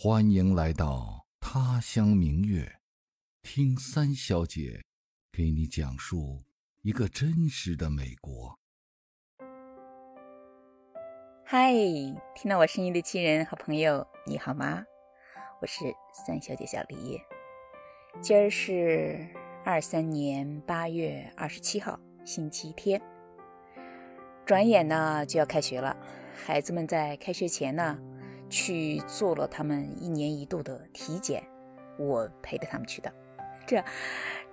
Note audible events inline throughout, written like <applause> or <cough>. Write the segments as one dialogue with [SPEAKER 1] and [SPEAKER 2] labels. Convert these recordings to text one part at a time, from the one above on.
[SPEAKER 1] 欢迎来到他乡明月，听三小姐给你讲述一个真实的美国。
[SPEAKER 2] 嗨，听到我声音的亲人和朋友，你好吗？我是三小姐小黎，今儿是二三年八月二十七号，星期天。转眼呢就要开学了，孩子们在开学前呢。去做了他们一年一度的体检，我陪着他们去的。这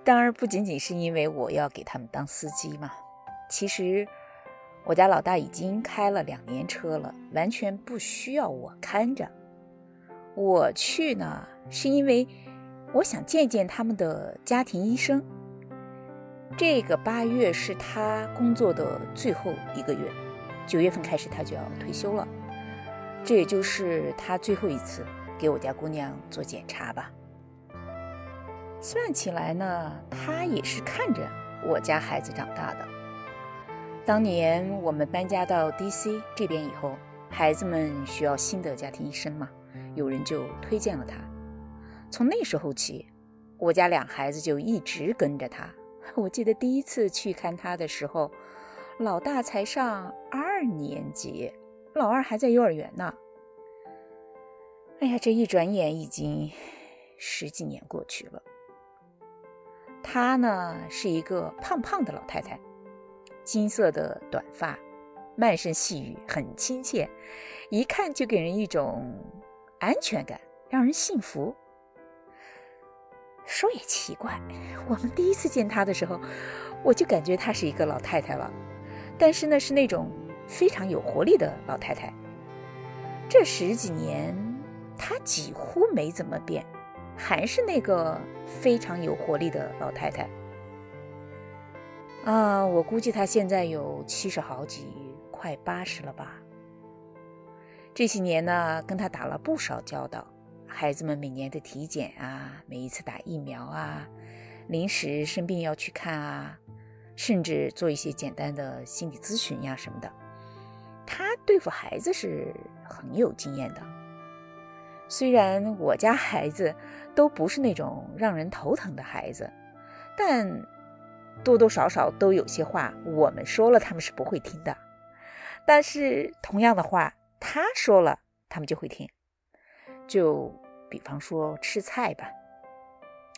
[SPEAKER 2] 当然不仅仅是因为我要给他们当司机嘛。其实我家老大已经开了两年车了，完全不需要我看着。我去呢，是因为我想见见他们的家庭医生。这个八月是他工作的最后一个月，九月份开始他就要退休了。这也就是他最后一次给我家姑娘做检查吧。算起来呢，他也是看着我家孩子长大的。当年我们搬家到 DC 这边以后，孩子们需要新的家庭医生嘛，有人就推荐了他。从那时候起，我家两孩子就一直跟着他。我记得第一次去看他的时候，老大才上二年级。老二还在幼儿园呢。哎呀，这一转眼已经十几年过去了。她呢是一个胖胖的老太太，金色的短发，慢声细语，很亲切，一看就给人一种安全感，让人信服。说也奇怪，我们第一次见她的时候，我就感觉她是一个老太太了，但是呢，是那种。非常有活力的老太太，这十几年她几乎没怎么变，还是那个非常有活力的老太太。啊，我估计她现在有七十好几，快八十了吧。这些年呢，跟她打了不少交道，孩子们每年的体检啊，每一次打疫苗啊，临时生病要去看啊，甚至做一些简单的心理咨询呀什么的。他对付孩子是很有经验的，虽然我家孩子都不是那种让人头疼的孩子，但多多少少都有些话我们说了他们是不会听的。但是同样的话，他说了他们就会听。就比方说吃菜吧，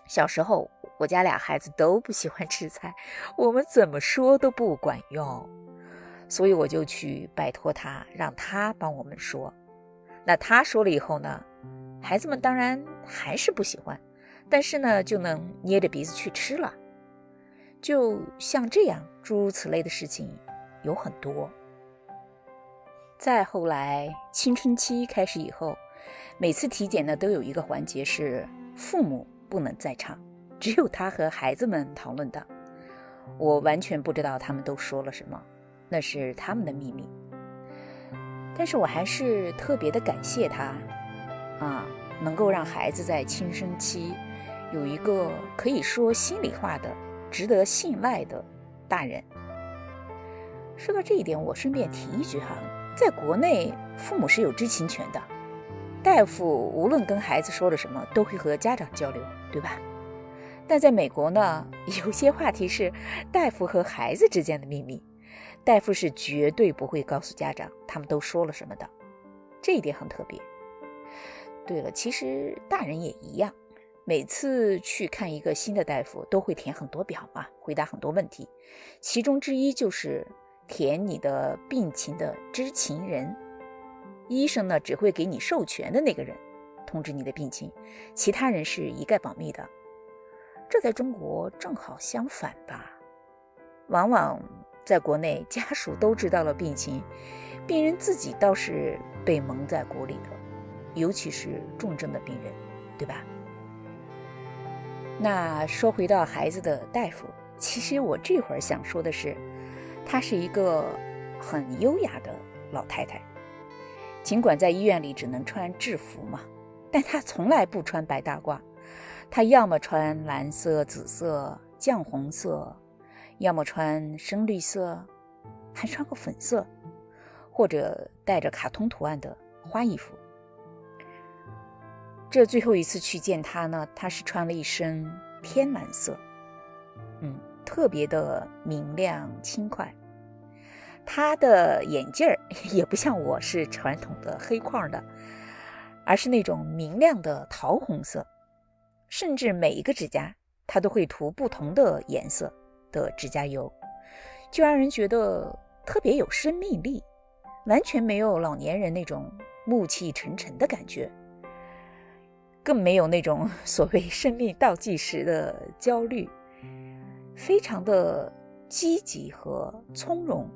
[SPEAKER 2] 小时候我家俩孩子都不喜欢吃菜，我们怎么说都不管用。所以我就去拜托他，让他帮我们说。那他说了以后呢，孩子们当然还是不喜欢，但是呢，就能捏着鼻子去吃了。就像这样，诸如此类的事情有很多。再后来，青春期开始以后，每次体检呢都有一个环节是父母不能在场，只有他和孩子们讨论的。我完全不知道他们都说了什么。那是他们的秘密，但是我还是特别的感谢他，啊，能够让孩子在青春期有一个可以说心里话的、值得信赖的大人。说到这一点，我顺便提一句哈，在国内父母是有知情权的，大夫无论跟孩子说了什么，都会和家长交流，对吧？但在美国呢，<laughs> 有些话题是大夫和孩子之间的秘密。大夫是绝对不会告诉家长他们都说了什么的，这一点很特别。对了，其实大人也一样，每次去看一个新的大夫都会填很多表嘛，回答很多问题，其中之一就是填你的病情的知情人。医生呢只会给你授权的那个人通知你的病情，其他人是一概保密的。这在中国正好相反吧，往往。在国内，家属都知道了病情，病人自己倒是被蒙在鼓里的，尤其是重症的病人，对吧？那说回到孩子的大夫，其实我这会儿想说的是，她是一个很优雅的老太太。尽管在医院里只能穿制服嘛，但她从来不穿白大褂，她要么穿蓝色、紫色、绛红色。要么穿深绿色，还穿个粉色，或者带着卡通图案的花衣服。这最后一次去见他呢，他是穿了一身天蓝色，嗯，特别的明亮轻快。他的眼镜儿 <laughs> 也不像我是传统的黑框的，而是那种明亮的桃红色，甚至每一个指甲他都会涂不同的颜色的指甲油，就让人觉得特别有生命力，完全没有老年人那种暮气沉沉的感觉。更没有那种 <laughs> 所谓生命倒计时的焦虑，非常的积极和从容。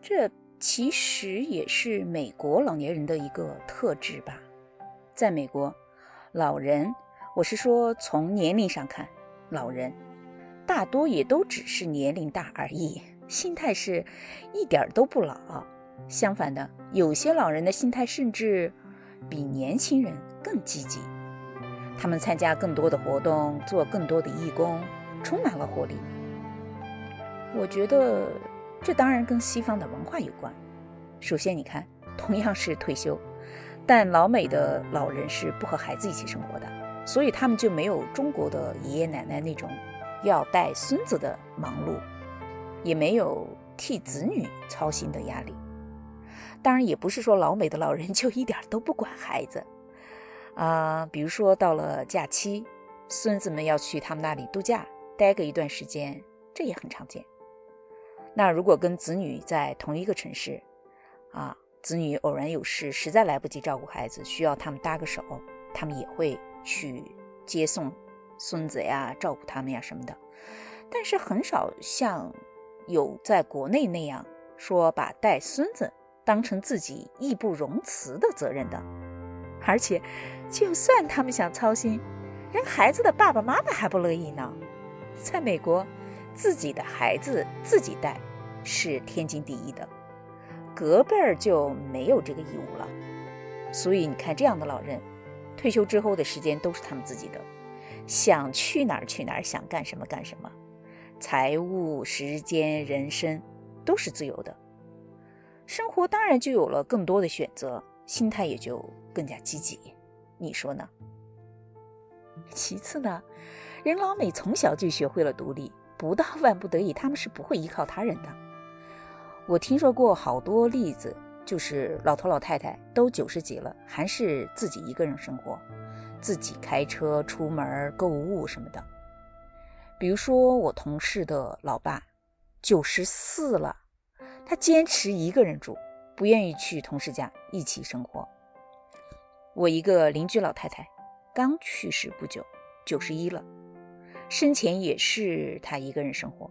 [SPEAKER 2] 这其实也是美国老年人的一个特质吧。在美国，老人，我是说从年龄上看，老人大多也都只是年龄大而已，心态是一点都不老。相反的，有些老人的心态甚至比年轻人。更积极，他们参加更多的活动，做更多的义工，充满了活力。我觉得这当然跟西方的文化有关。首先，你看，同样是退休，但老美的老人是不和孩子一起生活的，所以他们就没有中国的爷爷奶奶那种要带孙子的忙碌，也没有替子女操心的压力。当然，也不是说老美的老人就一点都不管孩子。啊，比如说到了假期，孙子们要去他们那里度假，待个一段时间，这也很常见。那如果跟子女在同一个城市，啊，子女偶然有事，实在来不及照顾孩子，需要他们搭个手，他们也会去接送孙子呀，照顾他们呀什么的。但是很少像有在国内那样说把带孙子当成自己义不容辞的责任的。而且，就算他们想操心，人孩子的爸爸妈妈还不乐意呢。在美国，自己的孩子自己带是天经地义的，隔辈儿就没有这个义务了。所以你看，这样的老人，退休之后的时间都是他们自己的，想去哪儿去哪儿，想干什么干什么，财务、时间、人生都是自由的，生活当然就有了更多的选择。心态也就更加积极，你说呢？其次呢，人老美从小就学会了独立，不到万不得已，他们是不会依靠他人的。我听说过好多例子，就是老头老太太都九十几了，还是自己一个人生活，自己开车出门购物什么的。比如说我同事的老爸，九十四了，他坚持一个人住。不愿意去同事家一起生活。我一个邻居老太太刚去世不久，九十一了，生前也是她一个人生活，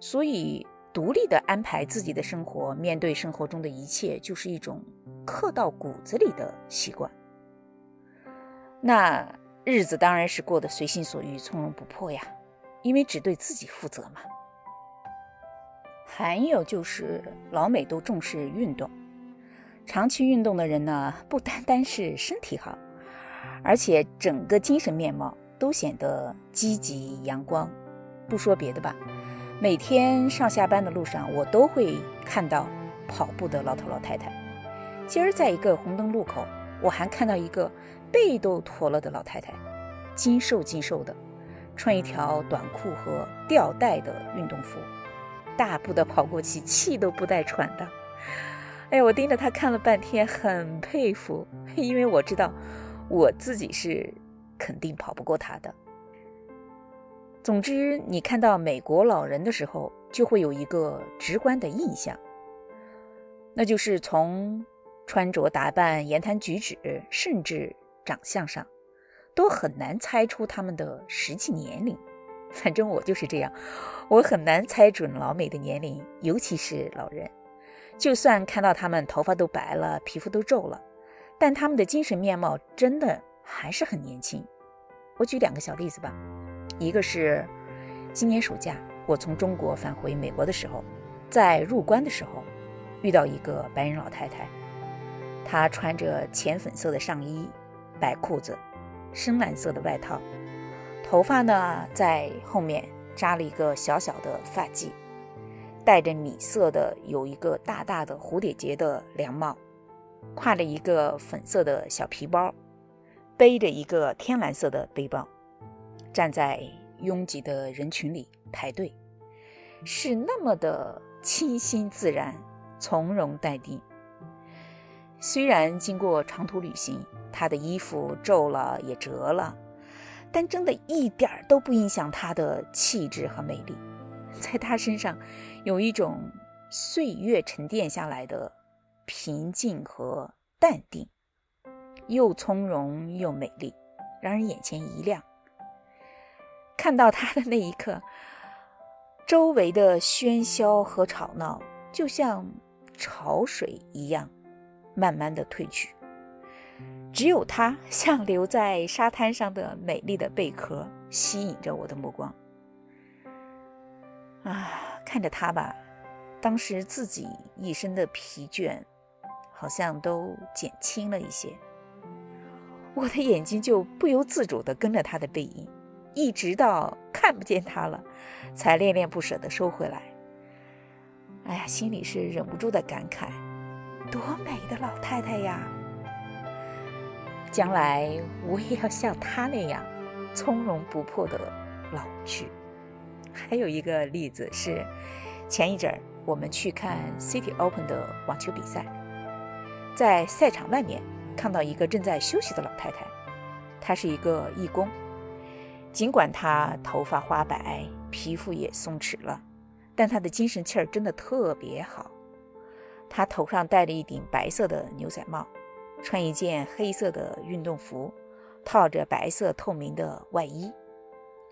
[SPEAKER 2] 所以独立的安排自己的生活，面对生活中的一切，就是一种刻到骨子里的习惯。那日子当然是过得随心所欲、从容不迫呀，因为只对自己负责嘛。还有就是老美都重视运动，长期运动的人呢，不单单是身体好，而且整个精神面貌都显得积极阳光。不说别的吧，每天上下班的路上，我都会看到跑步的老头老太太。今儿在一个红灯路口，我还看到一个背都驼了的老太太，精瘦精瘦的，穿一条短裤和吊带的运动服。大步的跑过去，气都不带喘的。哎，我盯着他看了半天，很佩服，因为我知道我自己是肯定跑不过他的。总之，你看到美国老人的时候，就会有一个直观的印象，那就是从穿着打扮、言谈举止，甚至长相上，都很难猜出他们的实际年龄。<laughs> 反正我就是这样，我很难猜准老美的年龄，尤其是老人。就算看到他们头发都白了，皮肤都皱了，但他们的精神面貌真的还是很年轻。我举两个小例子吧，一个是今年暑假我从中国返回美国的时候，在入关的时候遇到一个白人老太太，她穿着浅粉色的上衣、白裤子、深蓝色的外套。头发呢，在后面扎了一个小小的发髻，戴着米色的有一个大大的蝴蝶结的凉帽，挎着一个粉色的小皮包，背着一个天蓝色的背包，站在拥挤的人群里排队，是那么的清新自然、从容淡定。虽然经过长途旅行，他的衣服皱了也折了，但真的一点儿都不影响他的气质和美丽。在他身上，有一种岁月沉淀下来的平静和淡定，又从容又美丽，让人眼前一亮。看到他的那一刻，周围的喧嚣和吵闹就像潮水一样。慢慢的褪去，只有它像留在沙滩上的美丽的贝壳，吸引着我的目光。啊，看着它吧，当时自己一身的疲倦，好像都减轻了一些。我的眼睛就不由自主地跟着它的背影，一直到看不见它了，才恋恋不舍地收回来。哎呀，心里是忍不住的感慨。多美的老太太呀！将来我也要像她那样从容不迫的老去。还有一个例子是，前一阵儿我们去看 City Open 的网球比赛，在赛场外面看到一个正在休息的老太太，她是一个义工。尽管她头发花白，皮肤也松弛了，但她的精神气儿真的特别好。他头上戴着一顶白色的牛仔帽，穿一件黑色的运动服，套着白色透明的外衣，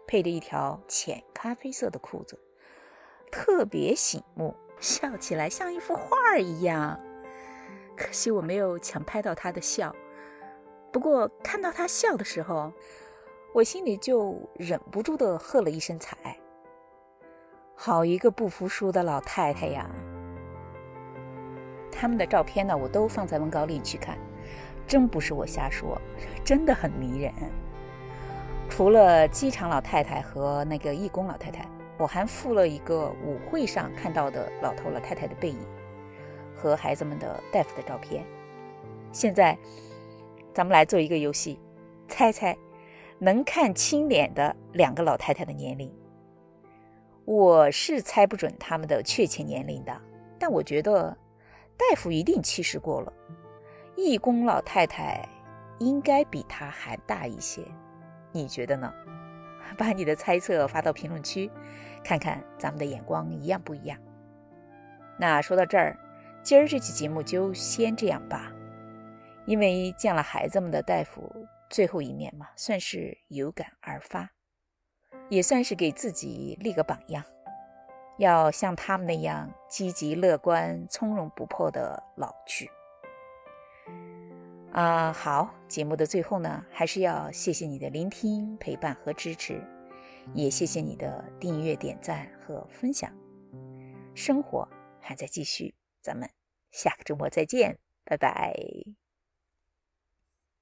[SPEAKER 2] 配着一条浅咖啡色的裤子，特别醒目，笑起来像一幅画一样。可惜我没有抢拍到他的笑，不过看到他笑的时候，我心里就忍不住的喝了一声彩。好一个不服输的老太太呀！他们的照片呢，我都放在文稿里去看，真不是我瞎说，真的很迷人。除了机场老太太和那个义工老太太，我还附了一个舞会上看到的老头老太太的背影和孩子们的大夫的照片。现在，咱们来做一个游戏，猜猜能看清脸的两个老太太的年龄。我是猜不准他们的确切年龄的，但我觉得。大夫一定七十过了，义工老太太应该比他还大一些，你觉得呢？<laughs> 把你的猜测发到评论区，看看咱们的眼光一样不一样。那说到这儿，今儿这期节目就先这样吧，因为见了孩子们的大夫最后一面嘛，算是有感而发，也算是给自己立个榜样。要像他们那样积极乐观、从容不迫的老去。啊，好，节目的最后呢，还是要谢谢你的聆听、陪伴和支持，也谢谢你的订阅、点赞和分享。生活还在继续，咱们下个周末再见，拜拜。